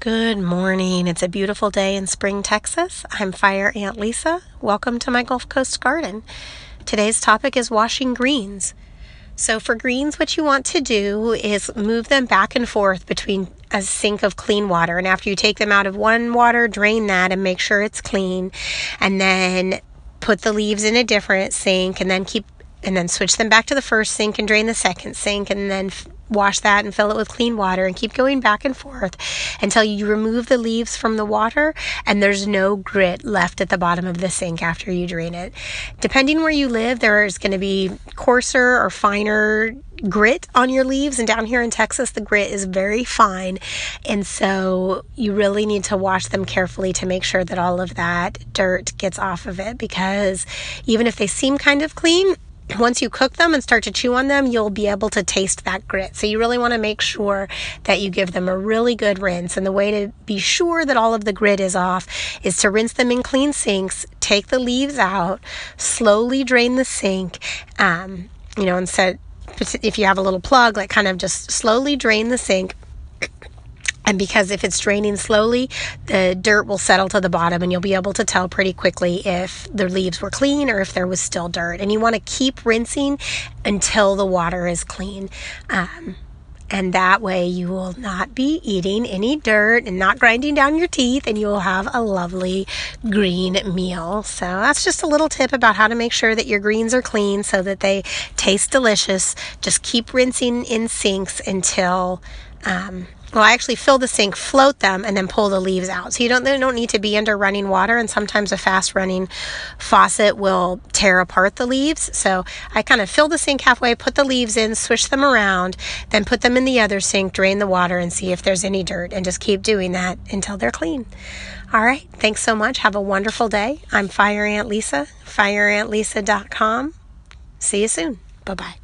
Good morning. It's a beautiful day in Spring, Texas. I'm Fire Ant Lisa. Welcome to my Gulf Coast garden. Today's topic is washing greens. So, for greens, what you want to do is move them back and forth between a sink of clean water. And after you take them out of one water, drain that and make sure it's clean. And then put the leaves in a different sink and then keep and then switch them back to the first sink and drain the second sink and then wash that and fill it with clean water and keep going back and forth until you remove the leaves from the water and there's no grit left at the bottom of the sink after you drain it. Depending where you live, there is going to be coarser or finer grit on your leaves and down here in Texas the grit is very fine and so you really need to wash them carefully to make sure that all of that dirt gets off of it because even if they seem kind of clean once you cook them and start to chew on them, you'll be able to taste that grit. So you really want to make sure that you give them a really good rinse. And the way to be sure that all of the grit is off is to rinse them in clean sinks, take the leaves out, slowly drain the sink. Um, you know, instead, if you have a little plug, like kind of just slowly drain the sink and because if it's draining slowly, the dirt will settle to the bottom and you'll be able to tell pretty quickly if the leaves were clean or if there was still dirt. And you want to keep rinsing until the water is clean. Um, and that way you will not be eating any dirt and not grinding down your teeth and you will have a lovely green meal. So that's just a little tip about how to make sure that your greens are clean so that they taste delicious. Just keep rinsing in sinks until um, well, I actually fill the sink, float them, and then pull the leaves out. So you don't they don't need to be under running water. And sometimes a fast running faucet will tear apart the leaves. So I kind of fill the sink halfway, put the leaves in, swish them around, then put them in the other sink, drain the water, and see if there's any dirt, and just keep doing that until they're clean. All right. Thanks so much. Have a wonderful day. I'm Fire Ant Lisa, fireantlisa.com. See you soon. Bye bye.